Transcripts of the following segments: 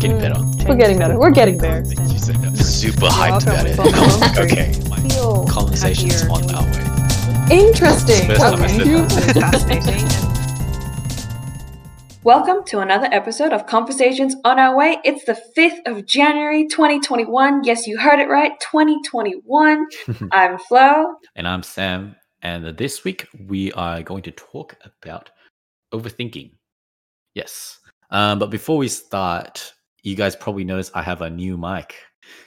getting better. We're getting better. We're getting there. You said that super hyped about it. welcome. okay. Feel Conversations on our way. Interesting. First time I said that. Fascinating. Welcome to another episode of Conversations on Our Way. It's the 5th of January 2021. Yes, you heard it right, 2021. I'm Flo. And I'm Sam. And this week we are going to talk about overthinking. Yes. Um, but before we start, you guys probably noticed I have a new mic.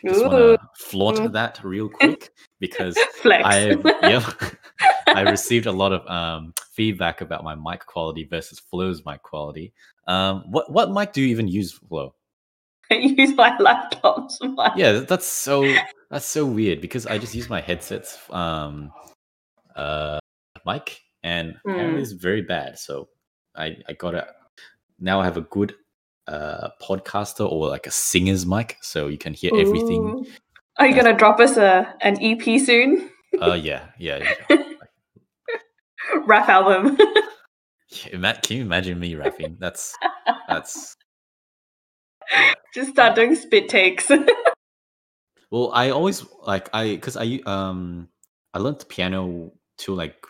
Just want to flaunt that real quick because. I yeah, I received a lot of um, feedback about my mic quality versus Flo's mic quality. Um, what what mic do you even use, Flow? I use my laptop's mic. Yeah, that's so that's so weird because I just use my headset's um uh mic and apparently Mm. it's very bad. So I I got it now I have a good uh podcaster or like a singer's mic so you can hear everything. Are you going to drop us a an EP soon? Uh yeah, yeah. yeah. Rap album. Yeah, ima- Can you imagine me rapping? That's that's Just start doing spit takes. well. I always like I because I um I learned the piano to like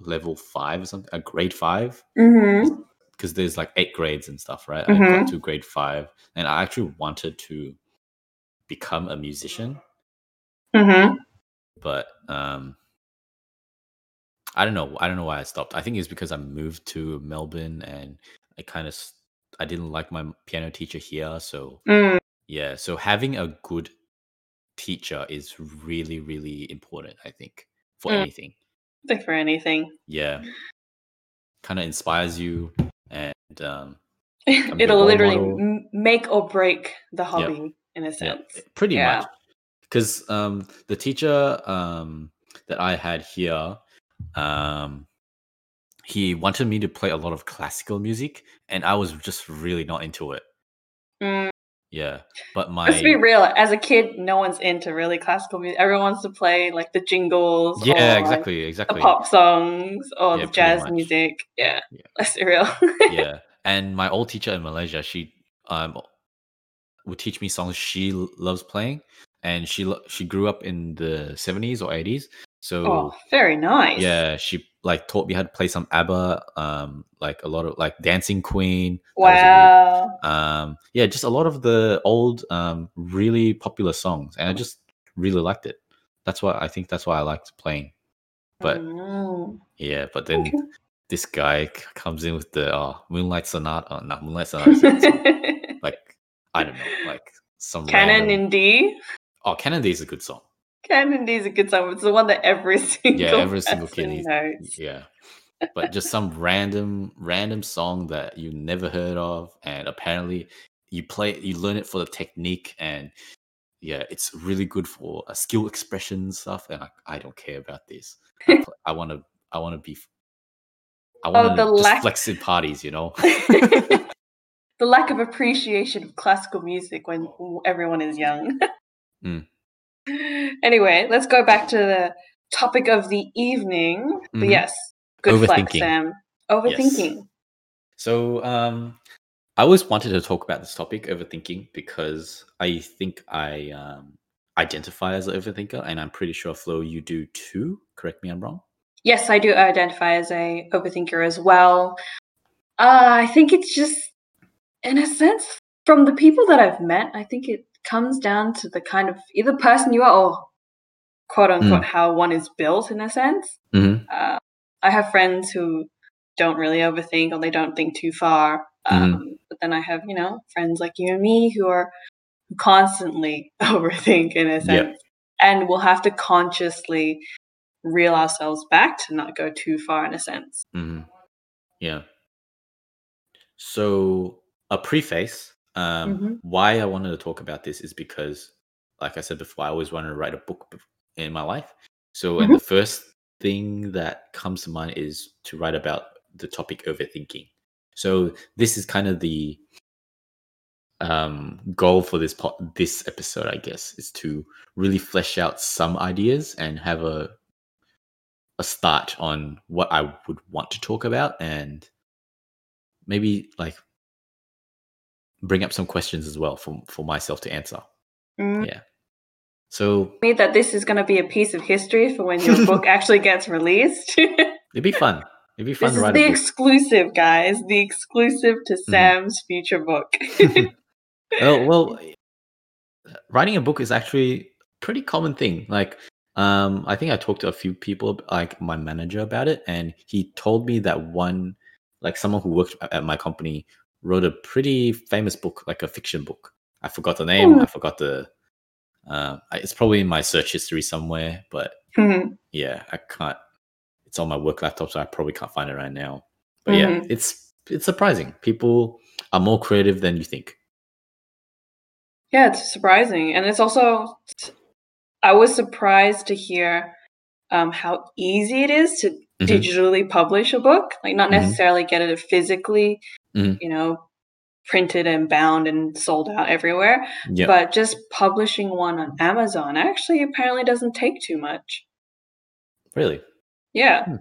level five or something, a grade five. mm-hmm. Because there's like eight grades and stuff, right? I Mhm. got to grade five, and I actually wanted to become a musician, Mm-hmm. but um, I don't know. I don't know why I stopped. I think it's because I moved to Melbourne, and I kind of I didn't like my piano teacher here, so Mm. yeah. So having a good teacher is really, really important. I think for Mm. anything, Think for anything. yeah, kind of inspires you, and um, It'll literally model. make or break the hobby in a sense. pretty Yeah. much. Because um, the teacher um, that I had here, um, he wanted me to play a lot of classical music, and I was just really not into it. Mm. Yeah, but my Let's be real. As a kid, no one's into really classical music. Everyone wants to play like the jingles, yeah, or exactly, the exactly. pop songs, or Yeah, the jazz music. Yeah, Yeah. let's be real. yeah, and my old teacher in Malaysia, she um would teach me songs she loves playing, and she she grew up in the seventies or eighties, so oh, very nice. Yeah, she like taught me how to play some ABBA, um, like a lot of like Dancing Queen. really- Wow. um, yeah, just a lot of the old, um, really popular songs, and I just really liked it. That's why I think that's why I liked playing. But Mm. yeah, but then this guy comes in with the uh, Moonlight Sonata, uh, not Moonlight Sonata, is a song, like I don't know, like some Canon in D. Oh, is a good song. Canon in D is a good song. It's the one that every single yeah, every single kid knows. Yeah. But just some random random song that you never heard of and apparently you play you learn it for the technique and yeah, it's really good for uh, skill expression stuff and I, I don't care about this. I, want to I want to be I want to Oh, the lack- flex parties, you know. the lack of appreciation of classical music when everyone is young. Mm. Anyway, let's go back to the topic of the evening. But Mhm. yes, good flex, Sam. Overthinking. So um I always wanted to talk about this topic, overthinking, because I think I um identify as an overthinker and I'm pretty sure Flo you do too. Correct me I'm wrong. Yes, I do identify as a overthinker as well. Uh, I think it's just, in a sense, from the people that I've met, I think it comes down to the kind of either person you are or quote unquote how one is built in a sense. Mm-hmm. Uh, I have friends who don't really overthink or they don't think too far. Um, But then I have, you know, friends like you and me who are constantly overthink in a sense, and we'll have to consciously reel ourselves back to not go too far in a sense. Mm-hmm. Yeah. So a preface. Um, Mhm. Why I wanted to talk about this is because, like I said before, I always wanted to write a book in my life. So, and the first thing that comes to mind is to write about the topic overthinking. So, this is kind of the um, goal for this po- this episode, I guess, is to really flesh out some ideas and have a a start on what I would want to talk about and maybe like bring up some questions as well for for myself to answer. Mm. Yeah. So Me that this is going to be a piece of history for when your book actually gets released. it'd be fun. It'd be fun this is the exclusive, guys. The exclusive to Mm-hmm. Sam's future book. well, well, writing a book is actually a pretty common thing. Like, um, I think I talked to a few people, like my manager, about it, and he told me that one, like someone who worked at my company, wrote a pretty famous book, like a fiction book. I forgot the name. Hmm. I forgot the. Uh, it's probably in my search history somewhere, but Mhm. yeah, I can't. It's on my work laptop, so I probably can't find it right now. But yeah, Mhm. it's it's surprising. People are more creative than you think. yeah, it's surprising, and it's also. I was surprised to hear um, how easy it is to Mhm. digitally publish a book. Like, not Mhm. necessarily get it physically, Mhm. you know, printed and bound and sold out everywhere, Yeah. but just publishing one on Amazon actually apparently doesn't take too much. really? Yeah.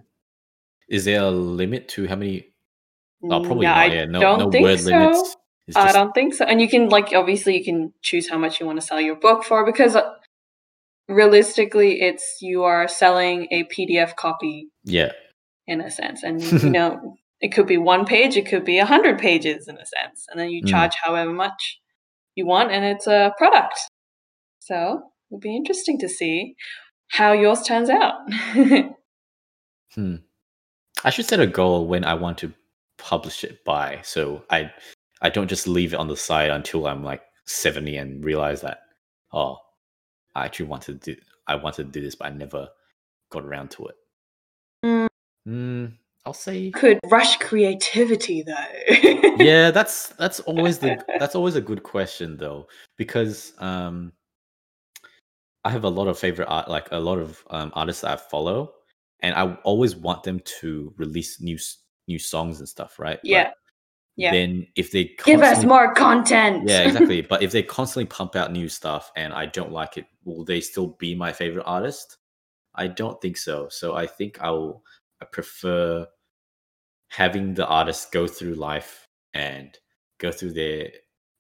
Is there a limit to how many? Oh, probably No, not. I Yeah, no, don't no think word so. limits. It's I don't think so. And you can like obviously you can choose how much you want to sell your book for because uh, realistically it's you are selling a PDF copy yeah, in a sense. And you know, it could be one page, it could be a hundred pages in a sense. And then you Mm. charge however much you want and it's a product. So it'll be interesting to see how yours turns out. hmm. I should set a goal when I want to publish it by, so I I don't just leave it on the side until I'm like seventy and realize that oh, I actually wanted to do I wanted to do this, but I never got around to it. Mm. Mm, I'll say could rush creativity though. yeah that's that's always the that's always a good question though because um i have a lot of favorite art like a lot of um, artists that i follow and i always want them to release new new songs and stuff right Yeah. Yeah. then if they Give us more content. yeah exactly but if they constantly pump out new stuff and i don't like it will they still be my favorite artist i don't think so so i think i'll i prefer having the artist go through life and go through their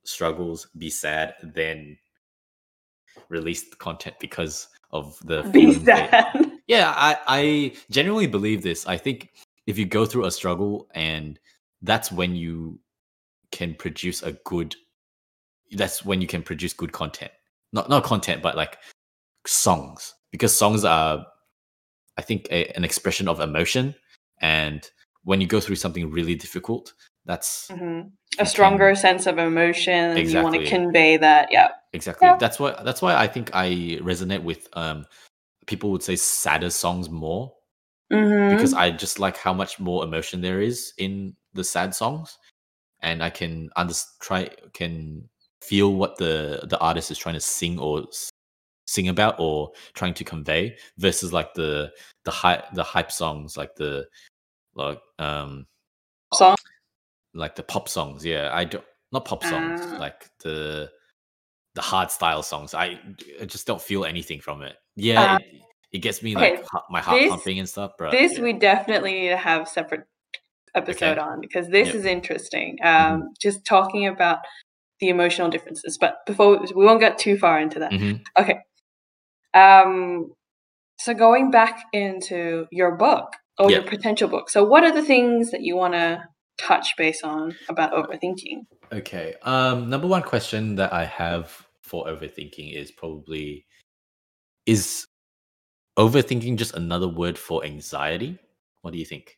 struggles be sad then release the content because of the Be sad. yeah, I, I genuinely believe this. I think if you go through a struggle and that's when you can produce a good that's when you can produce good content. Not not content, but like songs. Because songs are I think a, an expression of emotion and when you go through something really difficult, that's Mhm. A stronger sense of emotion, and you want to convey that. Yeah. Exactly. Yeah. That's why that's why I think I resonate with um people would say sadder songs more Mm-hmm. because I just like how much more emotion there is in the sad songs, and I can under try can feel what the the artist is trying to sing or sing about or trying to convey versus like the the hype the hype songs like the like um song. like the pop songs. Yeah, I don't not pop songs Ah. like the the hard style songs. I, I just don't feel anything from it. Yeah, Uh, it, it gets me okay, like my heart this- pumping and stuff. But this yeah. we definitely need to have separate episode Okay. on because this Yep. is interesting. Um, just talking about the emotional differences. But before we won't get too far into that. Mhm. Um, so going back into your book or your potential book. So what are the things that you want to touch base on about overthinking? Okay. Um, number one question that I have for overthinking is probably is overthinking just another word for anxiety? What do you think?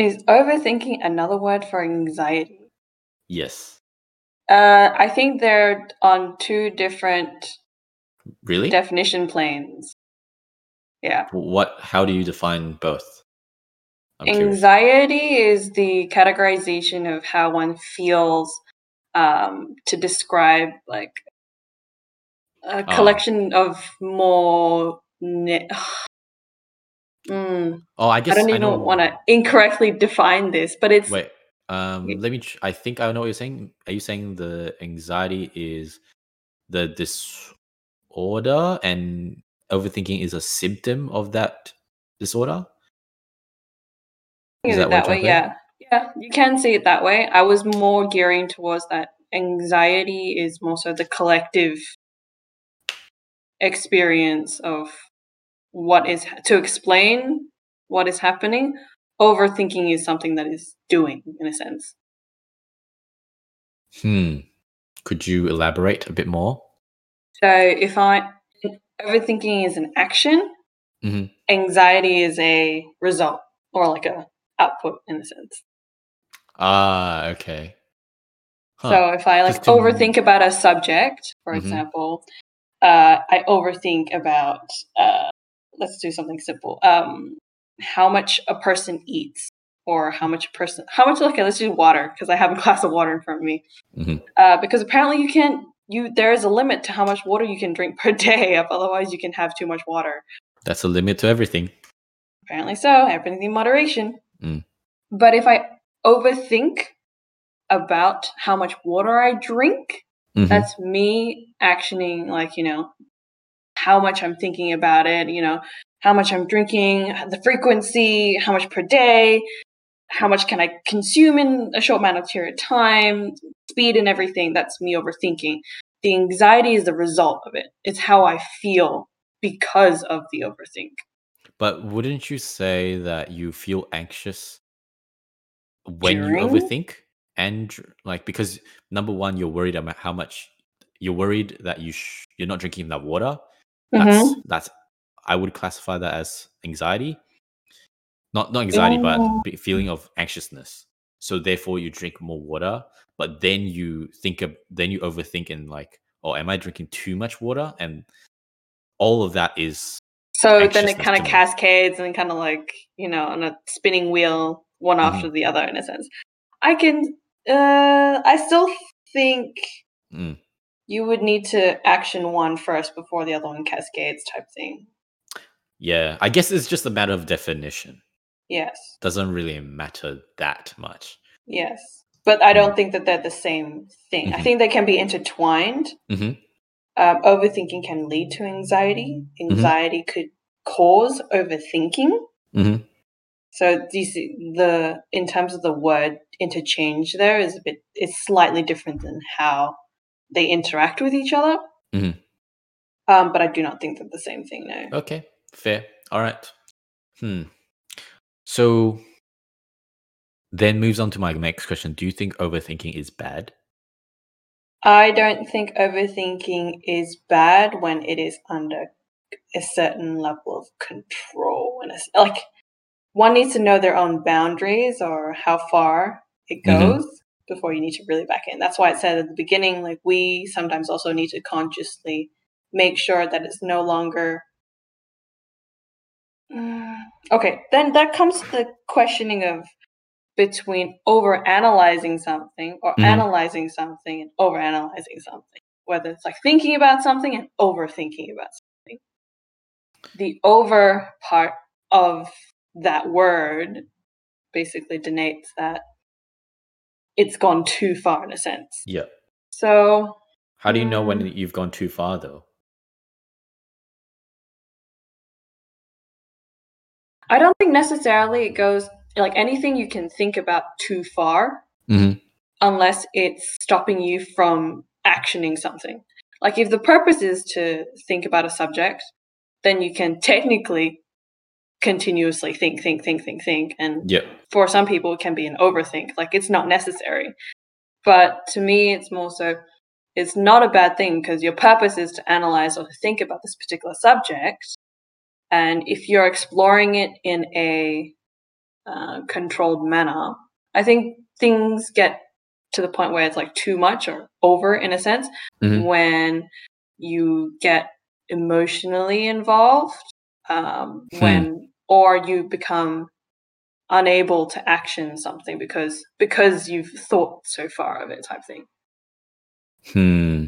Is overthinking another word for anxiety? Yes. Uh, I think they're on two different Really? definition planes. Yeah. what? How do you define both? I'm curious. Anxiety is the categorization of how one feels um, to describe like a Ah. collection of more. Ne- Mm, Oh, I guess I don't I even want to incorrectly define this, but it's Wait. Um, let me. Tr- I think I know what you're saying. Are you saying the anxiety is the disorder and overthinking is a symptom of that disorder? is that that way, trying to say? yeah. Yeah, you can see it that way. I was more gearing towards that anxiety is more so the collective experience of what is to explain what is happening. Overthinking is something that is doing, in a sense. Hmm. Could you elaborate a bit more? So if I overthinking is an action, hmm anxiety is a result or like a output in a sense. Ah, okay. Huh. So if I like overthink about a subject, for Mhm. example, uh, I overthink about uh, let's do something simple. Um, how much a person eats, or how much a person, how much? Okay, let's do water because I have a glass of water in front of me. Mhm. Uh, because apparently you can't. You there is a limit to how much water you can drink per day. Otherwise, you can have too much water. That's a limit to everything. Apparently so. Everything in moderation. Mm. But if I overthink about how much water I drink, Mhm. that's me actioning like you know how much i'm thinking about it you know how much i'm drinking the frequency how much per day how much can i consume in a short amount of period of time speed and everything that's me overthinking the anxiety is the result of it it's how i feel because of the overthink But wouldn't you say that you feel anxious when During? you overthink? And like because number one, you're worried about how much you're worried that you sh- you're not drinking enough water. That's Mhm. that's I would classify that as anxiety. Not not anxiety, Oh. but feeling of anxiousness. So therefore, you drink more water, but then you think of then you overthink and like, oh, am I drinking too much water? And all of that is so then it kind of cascades and kind of like you know on a spinning wheel one Mhm. after the other in a sense i can uh i still think Mm. You would need to action one first before the other one cascades type thing. Yeah. I guess it's just a matter of definition. yes. Doesn't really matter that much. yes but i don't think that they're the same thing. I Mhm. think they can be intertwined. Hmm um, overthinking can lead to anxiety. Anxiety could cause overthinking. Hmm So see the in terms of the word interchange there is a bit is slightly different than how they interact with each other. Mhm. Um, but I do not think they're the same thing. No. Okay, fair. All right. Hmm. So then moves on to my next question. Do you think overthinking is bad? I don't think overthinking is bad when it is under a certain level of control. And like one needs to know their own boundaries or how far it Mhm. goes before you need to really back in. That's why it said at the beginning, like we sometimes also need to consciously make sure that it's no longer. Mm, Okay, then that comes to the questioning of between over analyzing something or Mhm. analyzing something and over analyzing something. Whether it's like thinking about something and overthinking about something. The over part of that word basically denotes that it's gone too far in a sense. Yeah. So How do you know when Mm. you've gone too far though? I don't think necessarily it goes like anything you can think about too far hmm unless it's stopping you from actioning something. Like if the purpose is to think about a subject, then you can technically continuously think, think, think, think, think. And Yeah. For some people, it can be an overthink. Like it's not necessary. But to me, it's more so it's not a bad thing because your purpose is to analyze or to think about this particular subject. And if you're exploring it in a uh, controlled manner, I think things get to the point where it's like too much or over in a sense Mhm. when you get emotionally involved um, Hmm. when or you become unable to action something because because you've thought so far of it type thing Hmm.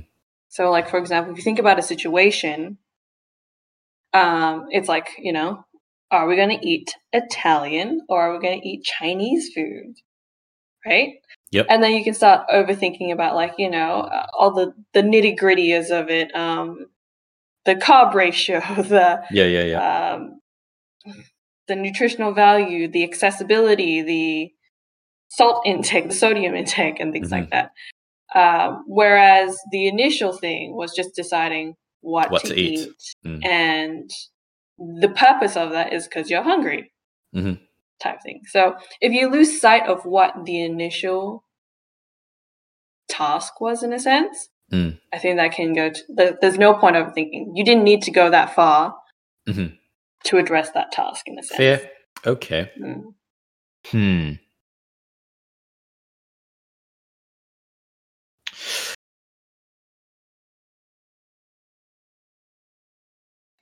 so like for example if you think about a situation um, it's like you know are we going to eat italian or are we going to eat chinese food right Yep. and then you can start overthinking about like you know uh, all the the nitty gritties of it um the carb ratio the Yeah, yeah, yeah. um the nutritional value the accessibility the salt intake, the sodium intake, and things like Mhm. that. Um, whereas the initial thing was just deciding what, What to, to eat. eat, Mm. and the purpose of that is because you're hungry, Mhm. type thing. So if you lose sight of what the initial task was, in a sense, Mm. I think that can go. To, there's no point of thinking. You didn't need to go that far Mhm. To address that task, in a sense. Fair. Okay. Mm. Hmm.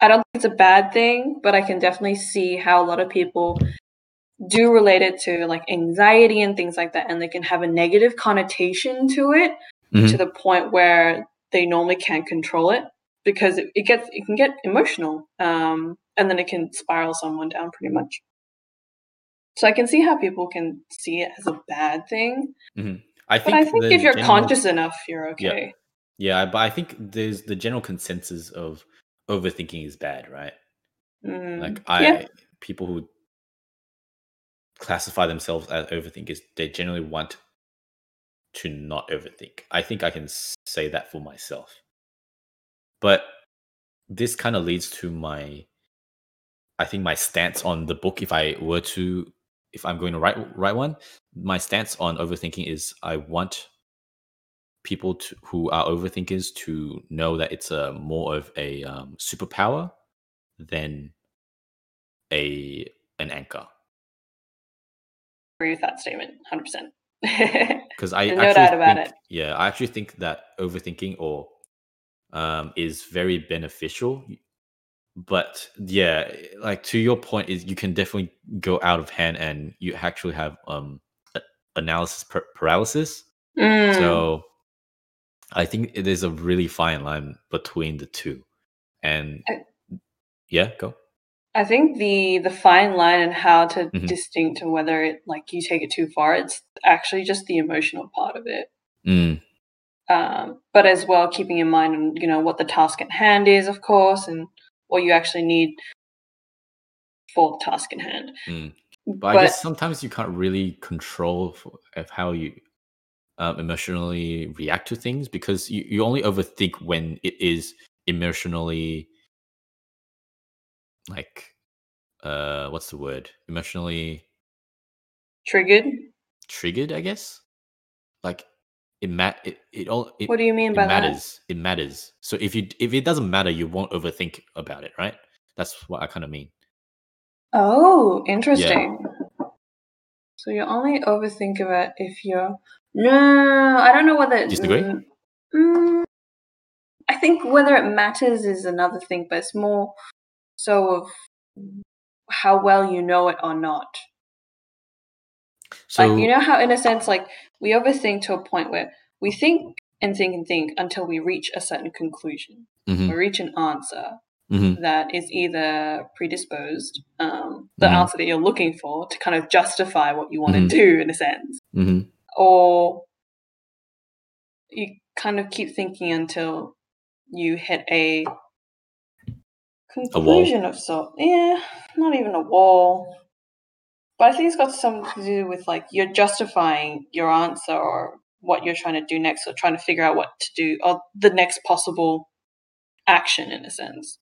I don't think it's a bad thing, but I can definitely see how a lot of people do relate it to like anxiety and things like that, and they can have a negative connotation to it Mhm. to the point where they normally can't control it because it, it gets it can get emotional, um, and then it can spiral someone down pretty much. So I can see how people can see it as a bad thing, Mhm. I but think, I think if you're general- conscious enough, you're okay. Yeah, yeah, but I think there's the general consensus of overthinking is bad, right? Mm, Like I yeah. people who classify themselves as overthinkers, they generally want to not overthink. I think I can say that for myself. But this kind of leads to my I think my stance on the book if I were to if I'm going to write write one, my stance on overthinking is I want people to, who are overthinkers to know that it's a more of a um, superpower than a an anchor agree with that statement, hundred percent. because I No actually doubt about think, it. yeah I actually think that overthinking or um, is very beneficial but yeah like to your point is you can definitely go out of hand and you actually have um analysis par- paralysis Mm. so i think it is a really fine line between the two and I- yeah go I think the the fine line and how to Mhm. distinct to whether it like you take it too far, it's actually just the emotional part of it. mm, Um, but as well, keeping in mind, you know, what the task at hand is, of course, and what you actually need for the task at hand. mm. but, i guess sometimes you can't really control of how you um, emotionally react to things because you, you only overthink when it is emotionally like uh what's the word emotionally triggered. triggered i guess like it mat it, it all it, What do you mean by that? matters it matters so if you if it doesn't matter you won't overthink about it right that's what i kind of mean Oh, interesting. So you only overthink of it if you're. No, I don't know whether. Disagree? mm, mm, I think whether it matters is another thing, but it's more so of how well you know it or not. So like you know how, in a sense, like we overthink to a point where we think and think and think until we reach a certain conclusion, mhm, we reach an answer mhm, that is either predisposed, um, the Mhm. answer that you're looking for to kind of justify what you want to do, in a sense, mhm, or you kind of keep thinking until you hit a conclusion of sort. Yeah, not even a wall. But I think it's got something to do with like you're justifying your answer or what you're trying to do next, or trying to figure out what to do, or the next possible action, in a sense.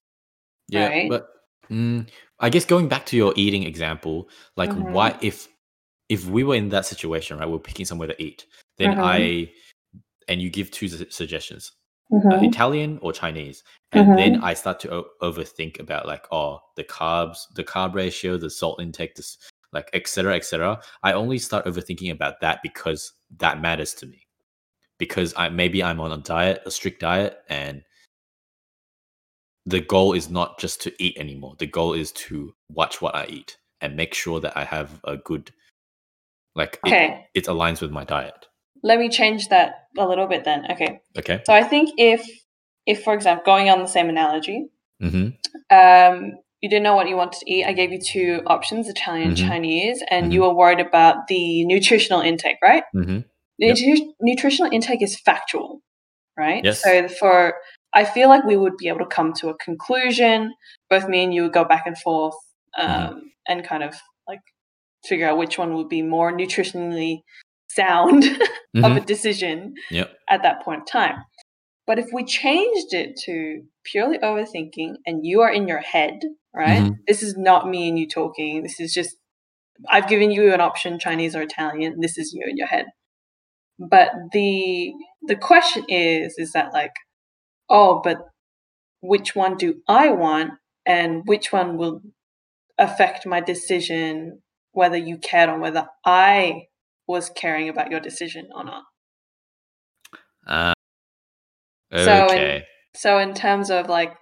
yeah Right. but mm, i guess going back to your eating example like Mhm. why if if we were in that situation right we're picking somewhere to eat then Mhm. i and you give two su- suggestions Mm-hmm. uh, Italian or Chinese, and then I start to o- overthink about like oh the carbs, the carb ratio, the salt intake, this like etc. etc. I only start overthinking about that because that matters to me. Because I maybe I'm on a diet, a strict diet, and the goal is not just to eat anymore. The goal is to watch what I eat and make sure that I have a good like it, Okay, it aligns with my diet. let me change that a little bit then. Okay, Okay. so I think if, if for example, going on the same analogy, Mm-hmm. um, you didn't know what you wanted to eat. I gave you two options, Italian, Mhm. Chinese, and you were worried about the nutritional intake, right? Mm-hmm. Yep. nutri- nutritional intake is factual, right? Yes. So for I feel like we would be able to come to a conclusion. Both me and you would go back and forth um, Mhm. and kind of like figure out which one would be more nutritionally sound mm-hmm. of a decision yep. at that point in time. But if we changed it to purely overthinking and you are in your head, right? Mm-hmm. This is not me and you talking. This is just, I've given you an option, Chinese or Italian. This is you in your head. But the the question is, is that like, oh, but which one do I want and which one will affect my decision whether you cared or whether I was caring about your decision or not. Uh, okay. So in, so in terms of like,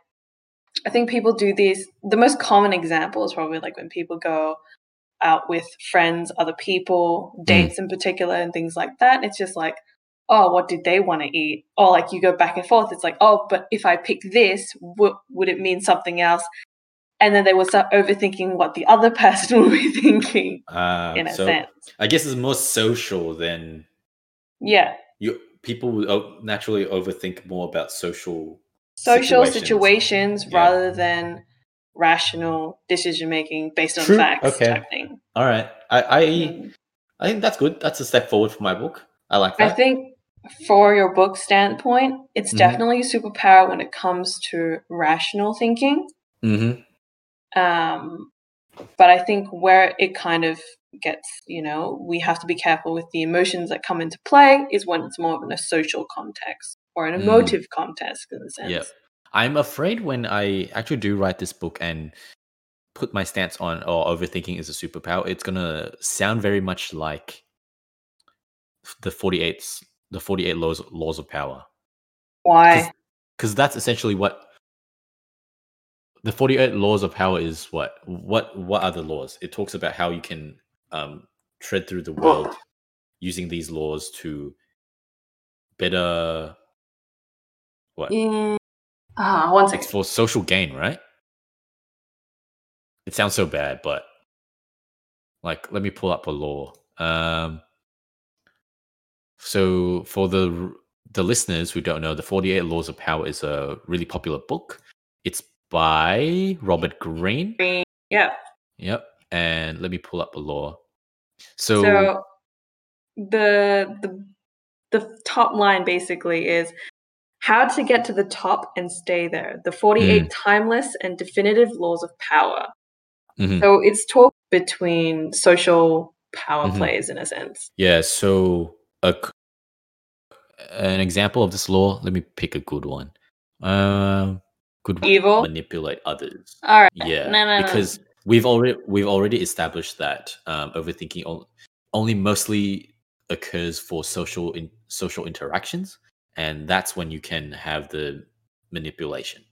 I think people do these. The most common example is probably like when people go out with friends, other people, mm. dates mm. in particular, and things like that. It's just like, oh, what did they want to eat? Or like you go back and forth. It's like, oh, but if I pick this, w- would it mean something else? And then they will start overthinking what the other person will be thinking. Uh, in a so sense, I guess it's more social than yeah. You people would naturally overthink more about social social situations, situations yeah. rather than rational decision making based on True. facts okay. type thing. All right. I I, mm. I think that's good. That's a step forward for my book. I like that. I think for your book standpoint, it's mm-hmm. definitely a superpower when it comes to rational thinking. Mm-hmm. Um, but I think where it kind of gets, you know, we have to be careful with the emotions that come into play is when it's more of in a social context or an mm. emotive mm. context in a sense. Yeah. I'm afraid when I actually do write this book and put my stance on or oh, overthinking is a superpower, it's gonna sound very much like the 48 the 48 laws laws of power. Why? Because that's essentially what the 48 laws of power is what what what are the laws it talks about how you can um tread through the world using these laws to better what mm. ah one second. it's for social gain right it sounds so bad but like let me pull up a law um so for the the listeners who don't know the 48 laws of power is a really popular book it's by Robert Greene. Greene. Yep. Yep. And let me pull up a law. So, so the the the top line basically is how to get to the top and stay there. The 48 mm. timeless and definitive laws of power. Mm-hmm. So it's talk between social power mm-hmm. plays in a sense. Yeah, so a, an example of this law, let me pick a good one. Um could evil manipulate others. All right. Yeah. No, no, because no. we've already we've already established that um, overthinking only mostly occurs for social in social interactions, and that's when you can have the manipulation.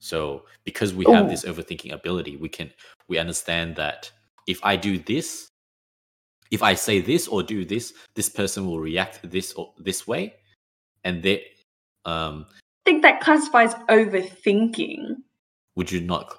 So because we have this overthinking ability, we can we understand that if I do this, if I say this or do this, this person will react this or this way, and they um i think that classifies overthinking. Would you not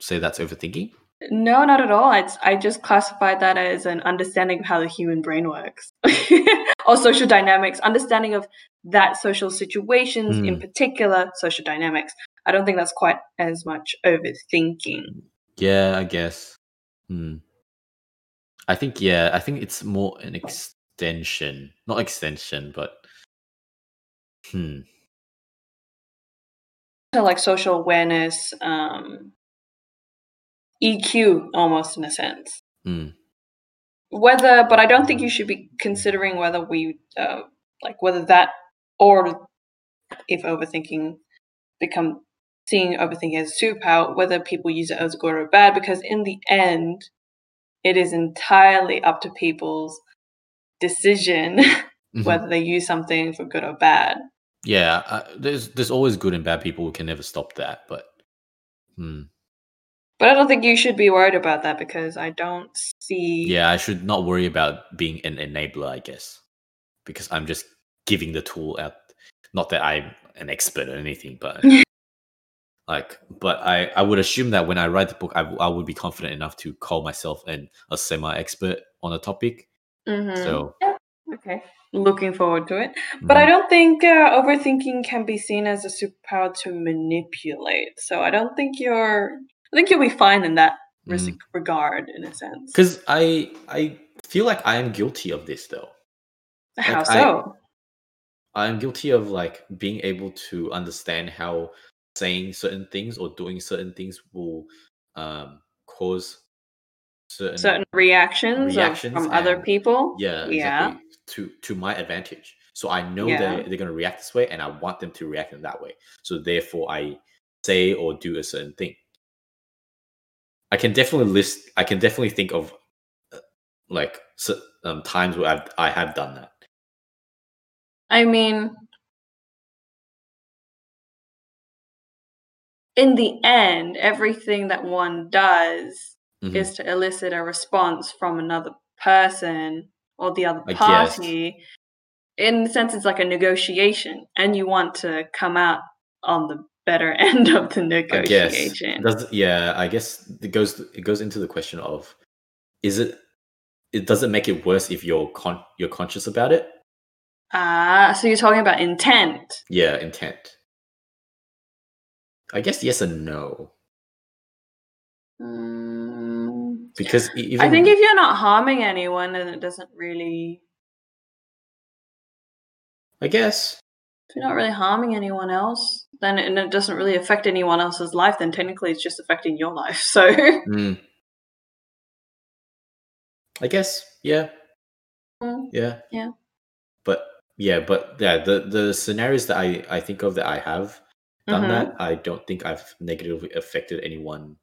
say that's overthinking? No, not at all. It's, I just classified that as an understanding of how the human brain works or social dynamics, understanding of that social situations mm. in particular, social dynamics. I don't think that's quite as much overthinking. Yeah, I guess. Hmm. I think, yeah, I think it's more an extension. Not extension, but hmm like social awareness, um, EQ almost in a sense. Mm. Whether, but I don't think you should be considering whether we uh, like whether that or if overthinking become seeing overthinking as a superpower, whether people use it as good or bad, because in the end, it is entirely up to people's decision mm-hmm. whether they use something for good or bad. Yeah, uh, there's there's always good and bad people who can never stop that, but hmm. But I don't think you should be worried about that because I don't see. Yeah, I should not worry about being an enabler, I guess, because I'm just giving the tool out. Not that I'm an expert or anything, but like, but I I would assume that when I write the book, I, I would be confident enough to call myself an a semi expert on a topic. Mm-hmm. So yeah. okay looking forward to it. But I mm-hmm. don't think uh, overthinking can be seen as a superpower to manipulate. So I don't think you're. I think you'll be fine in that Mm. regard in a sense. Because I I feel like I am guilty of this though. How like, I- so? I'm guilty of like being able to understand how saying certain things or doing certain things will um cause certain, Certain reactions, reactions from other people. yeah Yeah. exactly to to my advantage. So I know Yeah. that they're gonna react this way, and I want them to react in that way. So therefore, I say or do a certain thing. I can definitely list. I can definitely think of uh, like um, times where I've I have done that. I mean, in the end, everything that one does Mhm. is to elicit a response from another person or the other I guess. party. In the sense, it's like a negotiation, and you want to come out on the better end of the I guess. negotiation. Does yeah? I guess it goes it goes into the question of is it it doesn't make it worse if you're con- you're conscious about it. Ah, so you're talking about intent. Yeah, intent. I guess yes and no Mm, because even I think if you're not harming anyone, then it doesn't really. I guess If you're not really harming anyone else, then it, and it doesn't really affect anyone else's life, then technically it's just affecting your life. So, Mm. I guess, yeah, Mm, yeah, Yeah. But yeah, but yeah, the the scenarios that I I think of that I have done mhm. that, I don't think I've negatively affected anyone.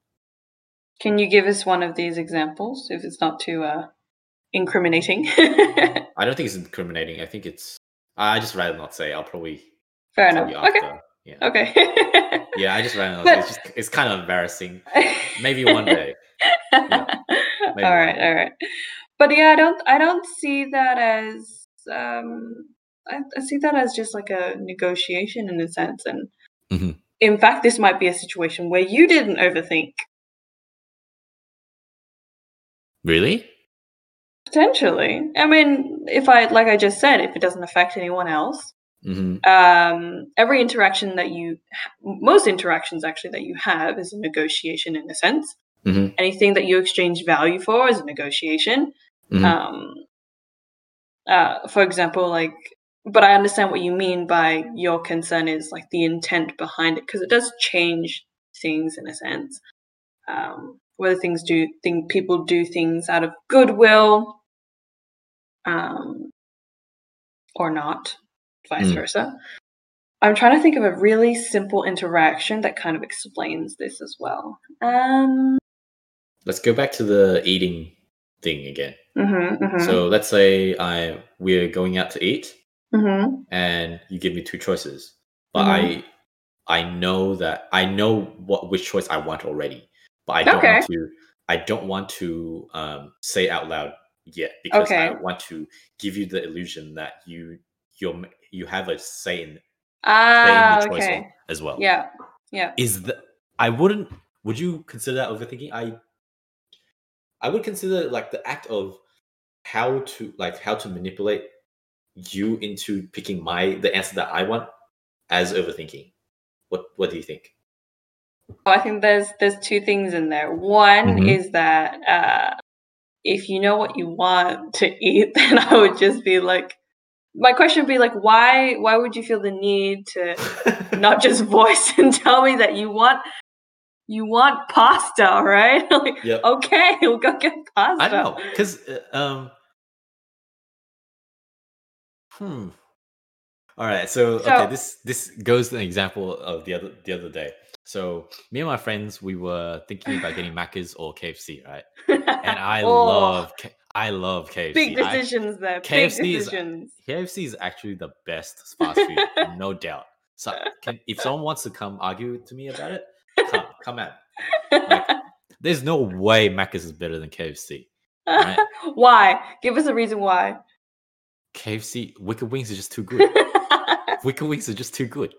Can you give us one of these examples if it's not too uh, incriminating? I don't think it's incriminating. I think it's. I just rather not say. I'll probably Fair enough. Okay. Yeah. Okay. Yeah, I just rather not. But- say. It's just it's kind of embarrassing. Maybe one day. all maybe right, one day. all right. But yeah, I don't I don't see that as um I, I see that as just like a negotiation in a sense and Mhm. in fact this might be a situation where you didn't overthink Really? Potentially. I mean, if I like I just said, if it doesn't affect anyone else, hmm um every interaction that you most interactions actually that you have is a negotiation in a sense. hmm Anything that you exchange value for is a negotiation. Mhm. um uh for example like but i understand what you mean by your concern is like the intent behind it because it does change things in a sense um whether things do think people do things out of goodwill um or not vice Mm. versa i'm trying to think of a really simple interaction that kind of explains this as well um Let's go back to the eating thing again. mhm, mhm, So let's say I we're going out to eat, mhm. and you give me two choices, but Mhm. I I know that I know what which choice I want already, but I don't Okay. want to I don't want to um, say out loud yet because I want to give you the illusion that you you you have a say in, ah the choice okay al- as well. Yeah, yeah. Is the I wouldn't would you consider that overthinking? I I would consider like the act of how to like how to manipulate you into picking my the answer that I want as overthinking. What what do you think? Oh, I think there's there's two things in there. One Mhm. is that uh, if you know what you want to eat, then I would just be like, my question would be like, why why would you feel the need to not just voice and tell me that you want you want pasta, right? like, Yep. okay, we'll go get pasta. I know because uh, um. Hmm. All right. So, So- okay, this this goes to an example of the other the other day. So me and my friends, we were thinking about getting Macca's or KFC, right? And I Oh, love I love KFC. big I- decisions there. KFC big is- decisions. KFC is actually the best fast food, no doubt. So, can, if someone wants to come argue to me about it, come come at. Like, There's no way Macca's is better than KFC. right. why? Give us a reason why. KFC Wicked Wings is just too good. Wicked Wings are just too good.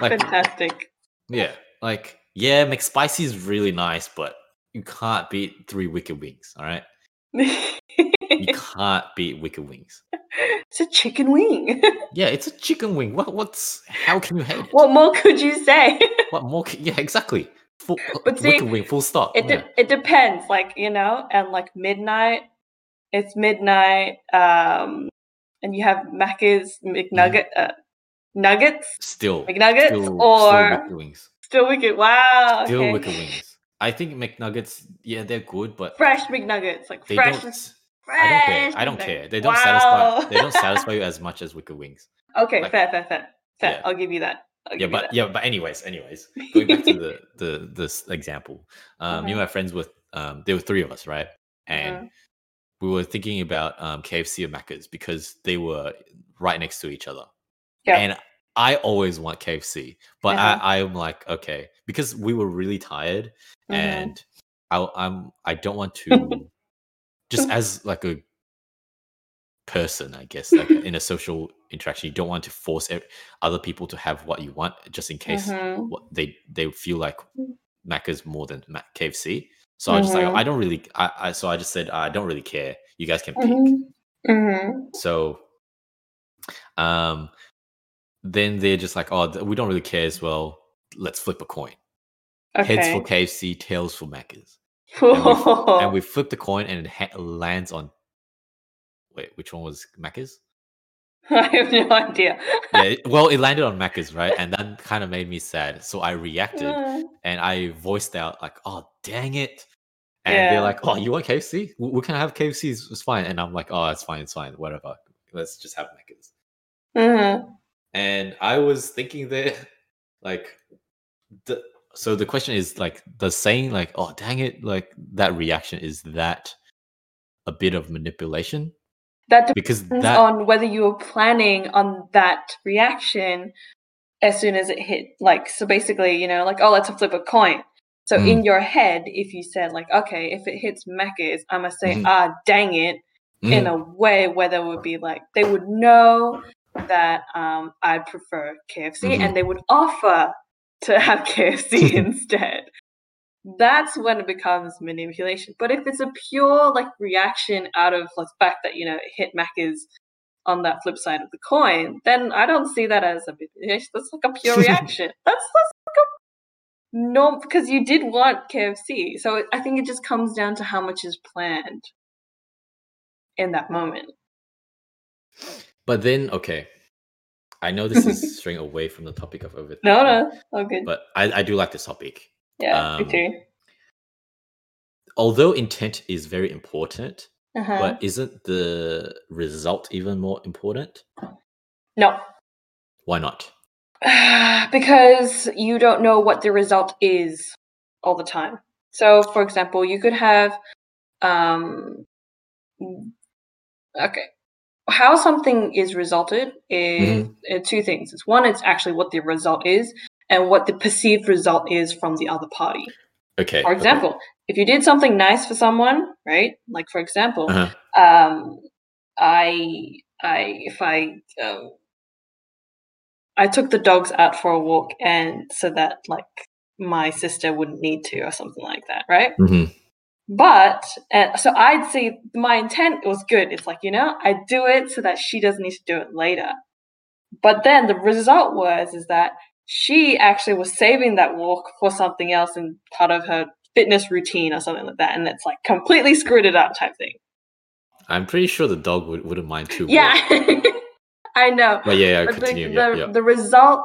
Like, Fantastic. yeah, like yeah, McSpicy is really nice, but you can't beat three Wicked Wings. All right, you can't beat Wicked Wings. it's a chicken wing. Yeah, it's a chicken wing. What? What's? How can you hate it? what more could you say? What more? Can, yeah, exactly. Full, But see, Wicked Wing, full stop. It yeah. it depends, like you know, and like midnight, it's midnight, um, and you have Macca's McNugget uh, nuggets, Still, McNuggets, still, still or Wicked Wings. Still wicked. Wow, Still okay. Wicked Wings. I think McNuggets, yeah, they're good, but fresh McNuggets, like fresh. fresh I don't care. I don't care. They don't wow. satisfy. They don't satisfy you as much as Wicked Wings. Okay, like- fair, fair, fair, fair. Yeah. I'll give you that. I'll yeah, you but yeah, but anyways, anyways, going back to the the this example, um, me and Mhm. my friends with um, there were three of us, right? And Mhm. we were thinking about um KFC or Macca's because they were right next to each other. Yeah. And I always want KFC, but Uh-huh. I I'm like okay because we were really tired Mhm. and I I'm I don't want to just as like a person i guess like in a social interaction you don't want to force other people to have what you want just in case Mhm. what they they feel like Macca's more than Mac- KFC. So I was just like, Mhm. I don't really, I, I so I just said I don't really care. You guys can pick. Mhm. Mhm. So, um, then they're just like, oh, we don't really care as well. Let's flip a coin. Heads for Okay. KFC, tails for Macca's, and we flip the coin and it ha- lands on. Wait, which one was Macca's? I have no idea. Yeah, well, it landed on Macca's, right? And that kind of made me sad. So I reacted Uh, and I voiced out like, "Oh, dang it!" And Yeah. they're like, "Oh, you want KFC? We, can have KFC. It's, fine." And I'm like, "Oh, it's fine. It's fine. Whatever. Let's just have Macca's." mhm. And I was thinking there, like, the so the question is like, the saying like, "Oh, dang it!" Like that reaction is that a bit of manipulation That because that on whether you were planning on that reaction as soon as it hit. Like, so basically, you know, like, oh, let's flip a coin. So Mm. in your head, if you said like, okay, if it hits Macca's, I'm gonna say, Mhm. ah, dang it, in Mhm. a way where they would be like, they would know that um, I'd prefer KFC, Mhm. and they would offer to have KFC instead. That's when it becomes manipulation. But if it's a pure like reaction out of like, the fact that you know it hit Macca's on that flip side of the coin, then I don't see that as a manipulation. That's like a pure reaction. That's that's like a no because you did want KFC. So I think it just comes down to how much is planned in that moment. But then okay, I know this is straying away from the topic of overthinking. No, no, all good. but I, I do like this topic. yeah, um, me too. Although intent is very important, Uh-huh. but isn't the result even more important? no, Why not? because you don't know what the result is all the time. So, for example, you could have, um, okay, how something is resulted is uh, two things. It's one, it's actually what the result is, and what the perceived result is from the other party. Okay. For example, if you did something nice for someone, right? Like for example, Uh-huh. um, I, I, if I, um, I took the dogs out for a walk, and so that like my sister wouldn't need to, or something like that, right? Mhm. But uh, so I'd say my intent was good. It's like you know, I do it so that she doesn't need to do it later. But then the result was is that she actually was saving that walk for something else and part of her fitness routine or something like that, and it's like completely screwed it up type thing. I'm pretty sure the dog would, wouldn't mind too. Yeah, I know. But yeah, yeah But continue. the, yeah, yeah. the result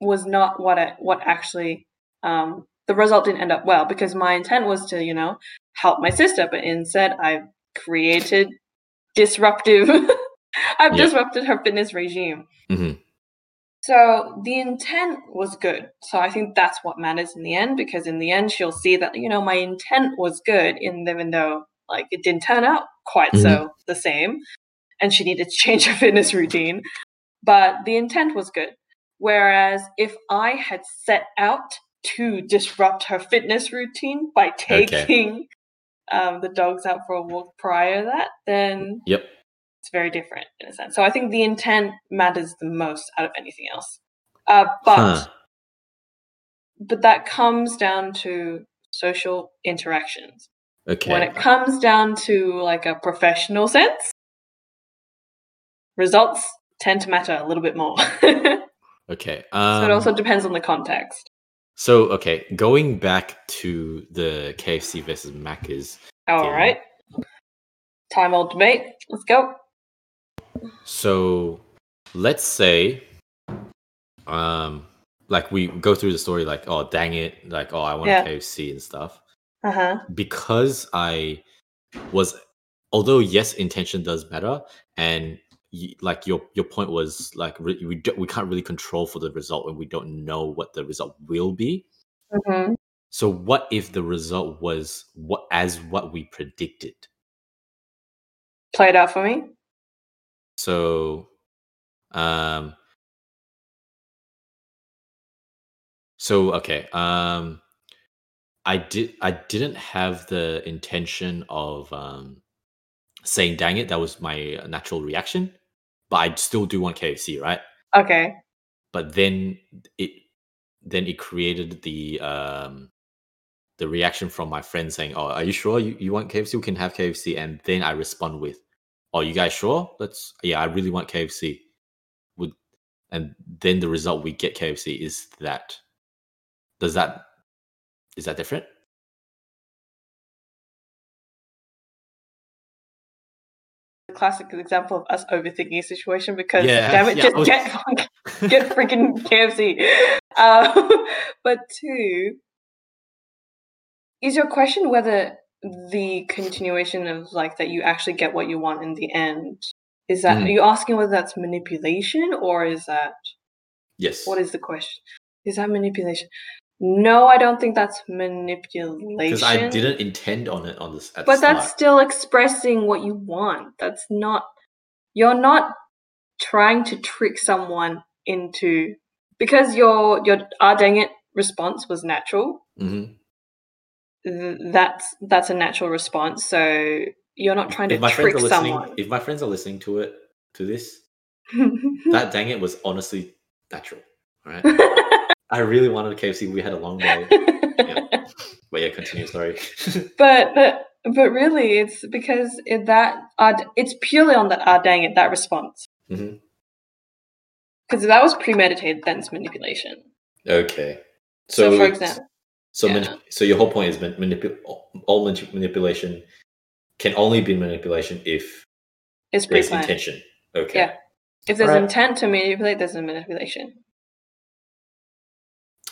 was not what it, what actually um, the result didn't end up well because my intent was to you know help my sister, but instead I've created disruptive. I've disrupted her fitness regime. Mhm. So the intent was good. So I think that's what matters in the end because in the end she'll see that you know my intent was good, in even though like it didn't turn out quite Mm-hmm. so the same, and she needed to change her fitness routine. But the intent was good. Whereas if I had set out to disrupt her fitness routine by Okay. Um, the dogs out for a walk prior to that, then Yep. it's very different in a sense. So I think the intent matters the most out of anything else. Uh, but Huh. but that comes down to social interactions. Okay. When it comes down to like a professional sense, results tend to matter a little bit more. okay. Um, it also depends on the context. So okay, going back to the KFC versus Macca's. All right. Time old debate. Let's go. So let's say, um, like we go through the story, like oh dang it, like oh I want Yeah. a KFC and stuff. Uh huh. because I was, although yes, intention does matter, and like your your point was like re- we do, we can't really control for the result when we don't know what the result will be. Mm-hmm. So what if the result was what as what we predicted? Play it out for me. So, um, so okay, um, I did I didn't have the intention of um saying dang it that was my natural reaction, but I still do want KFC, right? Okay. But then it then it created the um the reaction from my friend saying, "Oh, are you sure you, you want KFC? We can have KFC." And then I respond with, "Oh, you guys sure? Let's yeah, I really want KFC." Would and then the result we get KFC is that. Does that is that different? Classic example of us overthinking a situation because Yeah, damn it, yeah, just was- get get freaking KFC. Um, but two, is your question whether the continuation of like that you actually get what you want in the end? Is that Mhm. are you asking whether that's manipulation or is that Yes. what is the question? Is that manipulation? No, I don't think that's manipulation. Because I didn't intend on it on this at But that's still expressing what you want. That's not. You're not trying to trick someone into because your your ah dang it response was natural. Mhm. th- That's that's a natural response. So you're not trying to If my trick are someone. if my friends are listening to it to this, that dang it was honestly natural. All right. I really wanted a KFC. We had a long day. But yeah, continue. Sorry. but but but really, it's because it, that ah it's purely on that ah dang it that response. Mhm. Because if that was premeditated, then it's manipulation. Okay. So, So, for example, so yeah. manip- so your whole point is man- manipu- all manip- manipulation can only be manipulation if it's there's intention. Okay. Yeah. If there's Alright. intent to manipulate, there's a manipulation.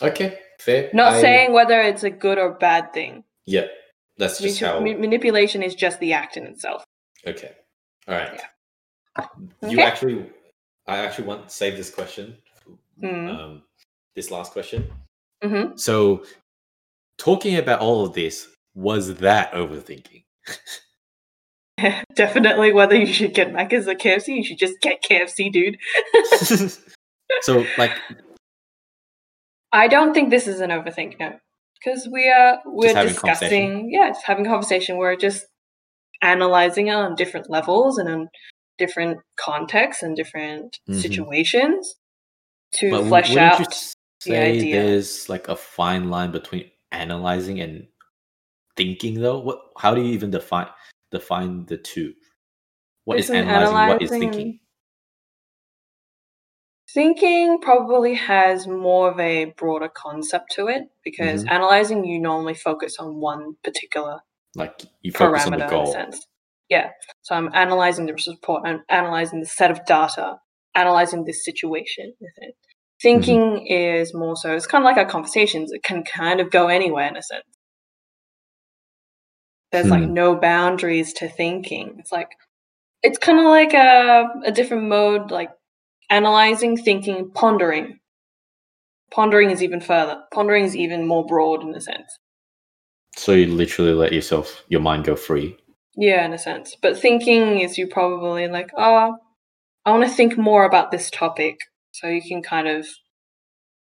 Okay. Fair. Not I- saying whether it's a good or bad thing. Yeah. That's just Manip- how. ma- manipulation is just the act in itself. Okay. All right. You Okay. actually, I actually want to save this question. Mm. Um, this last question. hmm So, talking about all of this, was that overthinking? Definitely, whether you should get Macca's or KFC, you should just get KFC, dude. so, like, I don't think this is an overthink, no. Because we are we're discussing, yeah, it's having conversation. We're just analyzing it on different levels and on different contexts and different Mhm. situations to but flesh out you the idea. there's like a fine line between analyzing and thinking, though? What? How do you even define define the two? What is Between analyzing? What is thinking? Thinking probably has more of a broader concept to it because Mhm. analyzing you normally focus on one particular Like you focus on parameter the in a goal. sense. Yeah. So I'm analyzing the report, I'm analyzing the set of data, analyzing this situation with it. Thinking Mm-hmm. is more so it's kind of like our conversations. It can kind of go anywhere in a sense. There's like Hmm. no boundaries to thinking. It's like it's kind of like a a different mode, like analyzing, thinking, pondering. Pondering is even further. Pondering is even more broad in a sense. So you literally let yourself, your mind go free. Yeah, in a sense. But thinking is you probably like, oh, I want to think more about this topic. So you can kind of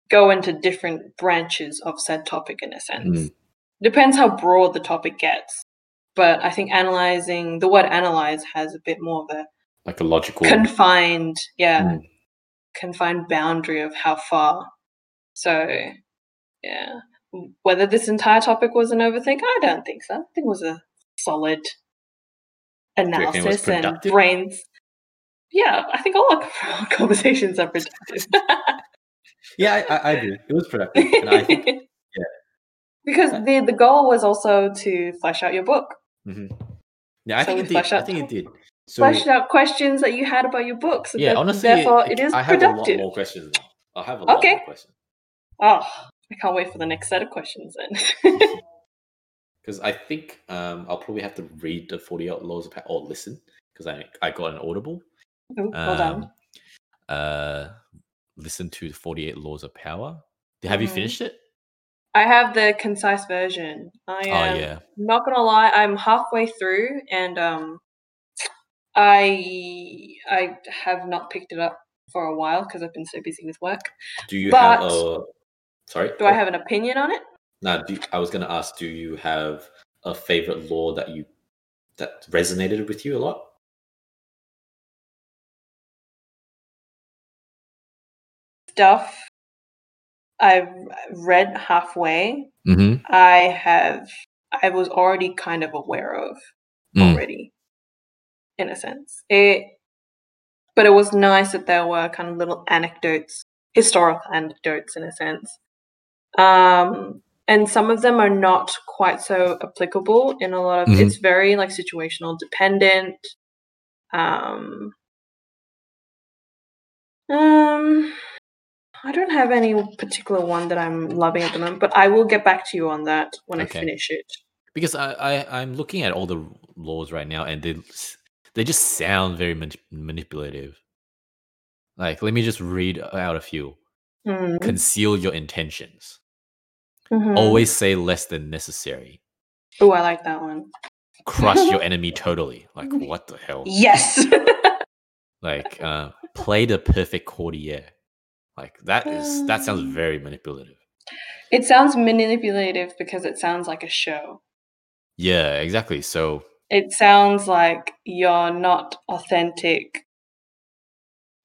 go into different branches of said topic in a sense. Mm. Depends how broad the topic gets. But I think analyzing, the word analyze has a bit more of a Like a logical. confined, yeah, Mm. confined boundary of how far. So, yeah. Whether this entire topic was an overthink, I don't think so. I think it was a solid you reckon it was analysis and brains. Yeah, I think all our conversations are productive. Yeah, I, I, I do. It was productive, and I think because Uh, the the goal was also to flesh out your book, mhm. yeah, I So think we it did. I think it did. So out questions that you had about your books. So yeah, that- honestly, therefore, it- it is I have a lot productive. more questions now. I have a lot Okay. more questions Oh, I can't wait for the next set of questions then. because I think um, I'll probably have to read the Forty Eight Laws of Power or listen because I I got an Audible. Ooh, well. Um, uh, listen to the Forty Eight Laws of Power. Have you Mhm. finished it? I have the concise version. I Oh am yeah. not gonna lie, I'm halfway through and um I I have not picked it up for a while because I've been so busy with work. Do you have a? Sorry. Do I have an opinion on it? No, do, I was going to ask. Do you have a favorite law that you that resonated with you a lot? Stuff I've read halfway, Mm-hmm. I have I was already kind of aware of Mm. already, in a sense. It, but it was nice that there were kind of little anecdotes, historical anecdotes, in a sense. Um, and some of them are not quite so applicable in a lot of. Mhm. It's very like situational dependent. Um, um, I don't have any particular one that I'm loving at the moment, but I will get back to you on that when Okay. I finish it. Because I, I I'm looking at all the laws right now, and they they just sound very manip- manipulative. Like, let me just read out a few. Mm. Conceal your intentions. Mhm. Always say less than necessary. Oh, I like that one. Crush your enemy totally. Like, what the hell? Yes. Like, uh, play the perfect courtier. Like that is that sounds Um, very manipulative. it sounds manipulative because it sounds like a show. Yeah, exactly. So It sounds like you're not authentic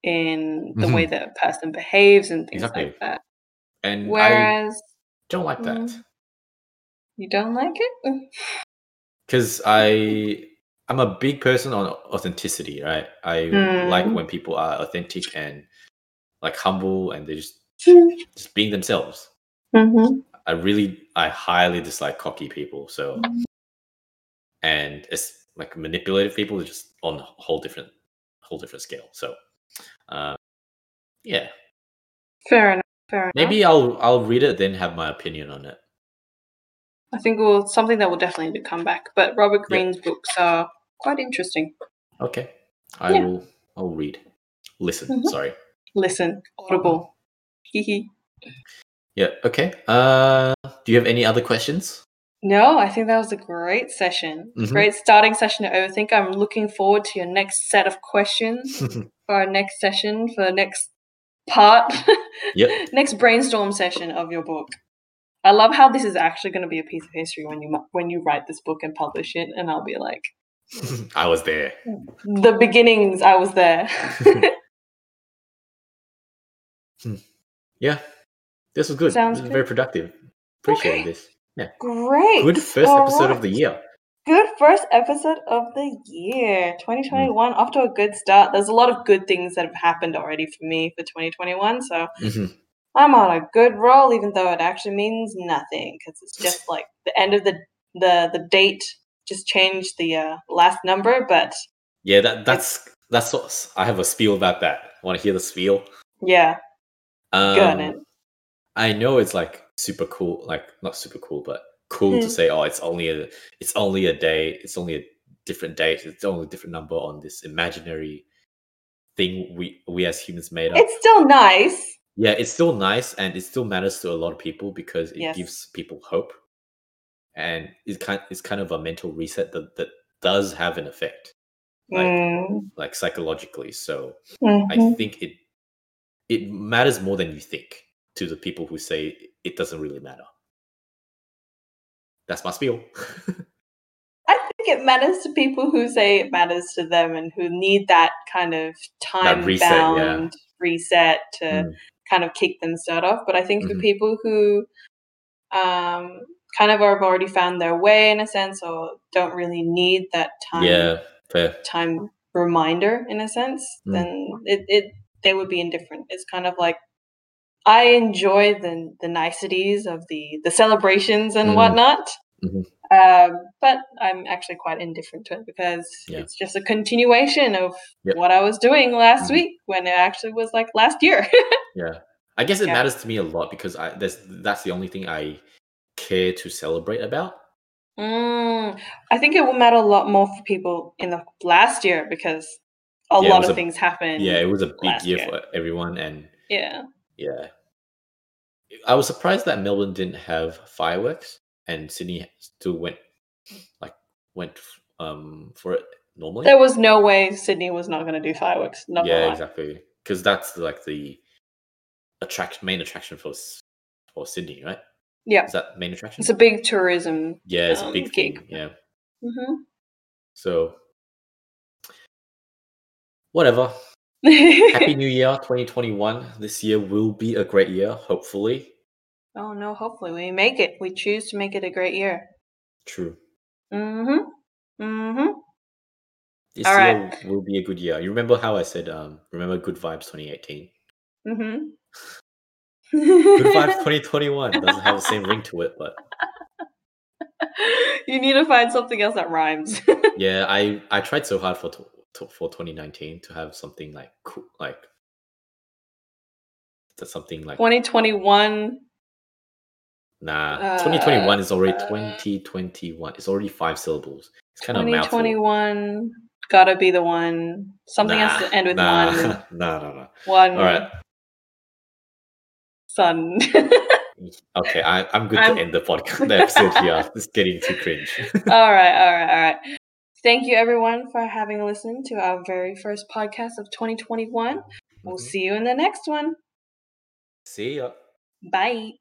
in the way that a person behaves and things Exactly. like that. and I Whereas don't like that. Mm. you don't like it? because I I'm a big person on authenticity, right? I like Mm. when people are authentic and like humble and they just just being themselves. Mm-hmm. I really I highly dislike cocky people. So and it's like manipulative people are just on a whole different whole different scale. So um yeah. Fair enough. Fair enough. Maybe I'll I'll read it then have my opinion on it. I think it will something that will definitely come back. But Robert Yep. Greene's books are quite interesting. Okay. I Yeah. will I'll read. Listen, Mhm. sorry. Listen, Audible. Hee hee. Yeah, okay. Uh do you have any other questions? No, I think that was a great session. Mhm. Great starting session to overthink. I'm looking forward to your next set of questions for our next session, for the next part, Yep. next brainstorm session of your book. I love how this is actually going to be a piece of history when you when you write this book and publish it, and I'll be like, I was there. the beginnings. I was there. Yeah. This was good. Sounds this was good. very productive. Appreciate Okay. this. Great. Good first episode of the year. Good first episode of the year, 2021. Off to a good start. There's a lot of good things that have happened already for me for 2021, so Mhm. I'm on a good roll, even though it actually means nothing because it's just like the end of the the the date just changed the uh, last number. But Yeah, that that's that's what I have a spiel about that. Want to hear the spiel? yeah, Um, go on it. I know it's like super cool, like not super cool, but cool to Mm. say. Oh, it's only a, it's only a day. It's only a different date. It's only a different number on this imaginary thing we we as humans made up. It's still nice. yeah, it's still nice and it still matters to a lot of people because it Yes. gives people hope, and it's kind it's kind of a mental reset that that does have an effect, like Mm, like psychologically. So mhm. I think it it matters more than you think to the people who say it doesn't really matter. That's my spiel. I think it matters to people who say it matters to them and who need that kind of time reset, yeah. bound reset to Mm. kind of kick them start off. But I think for Mhm. people who um, kind of have already found their way in a sense or don't really need that time yeah, fair. time reminder in a sense, Mm. then it, it they would be indifferent. It's kind of like I enjoy the the niceties of the the celebrations and Mhm. whatnot. Mhm. Um, but I'm actually quite indifferent to it because Yeah. it's just a continuation of Yep. what I was doing last Mhm. week when it actually was like last year. Yeah. I guess it Yeah. matters to me a lot because I there's that's the only thing I care to celebrate about. Mm, I think it will matter a lot more for people in the last year because a Yeah, lot of a- things happened. Yeah, it was a big year year. for everyone and Yeah. Yeah. I was surprised that Melbourne didn't have fireworks and Sydney still went like went um for it normally. There was no way Sydney was not going to do fireworks. Not yeah, exactly. Because that's like the attract main attraction for for Sydney, right? Yeah. Is that main attraction? It's a big tourism. yeah, it's a um, big gig. thing. Yeah. hmm So whatever. Happy New Year 2021. This year will be a great year, hopefully. oh no! Hopefully we make it. We choose to make it a great year. True. Mm-hmm. Mm-hmm. This All year right. will be a good year. You remember how I said um remember good vibes 2018? Mm-hmm. Good vibes 2021 doesn't have the same ring to it, but you need to find something else that rhymes. yeah, I I tried so hard for to, for 2019 to have something like cool like that's something like 2021. nah 2021 is already uh, 2021 it's already five syllables it's kind of 2021. Gotta be the one. Something has to end with nah, one. nah nah nah One. all right Sun. okay I, i'm good I'm- to end the podcast the episode here it's getting too cringe all right, all right, all right. Thank you, everyone, for having listened to our very first podcast of 2021. We'll Mhm. see you in the next one. see ya Bye.